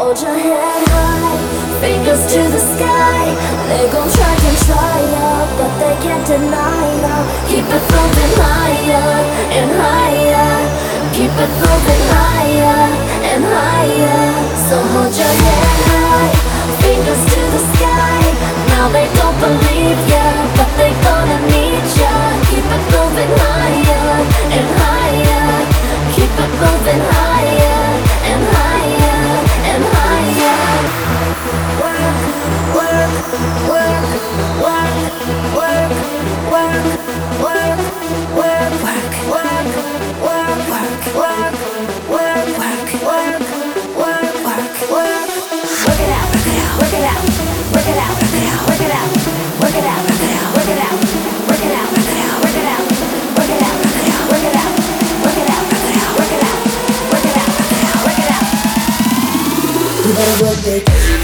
Hold your head high, fingers to the sky. They gon' try and try ya, but they can't deny Now Keep it moving higher and higher. Keep it moving higher and higher. So hold your head high. You better work it.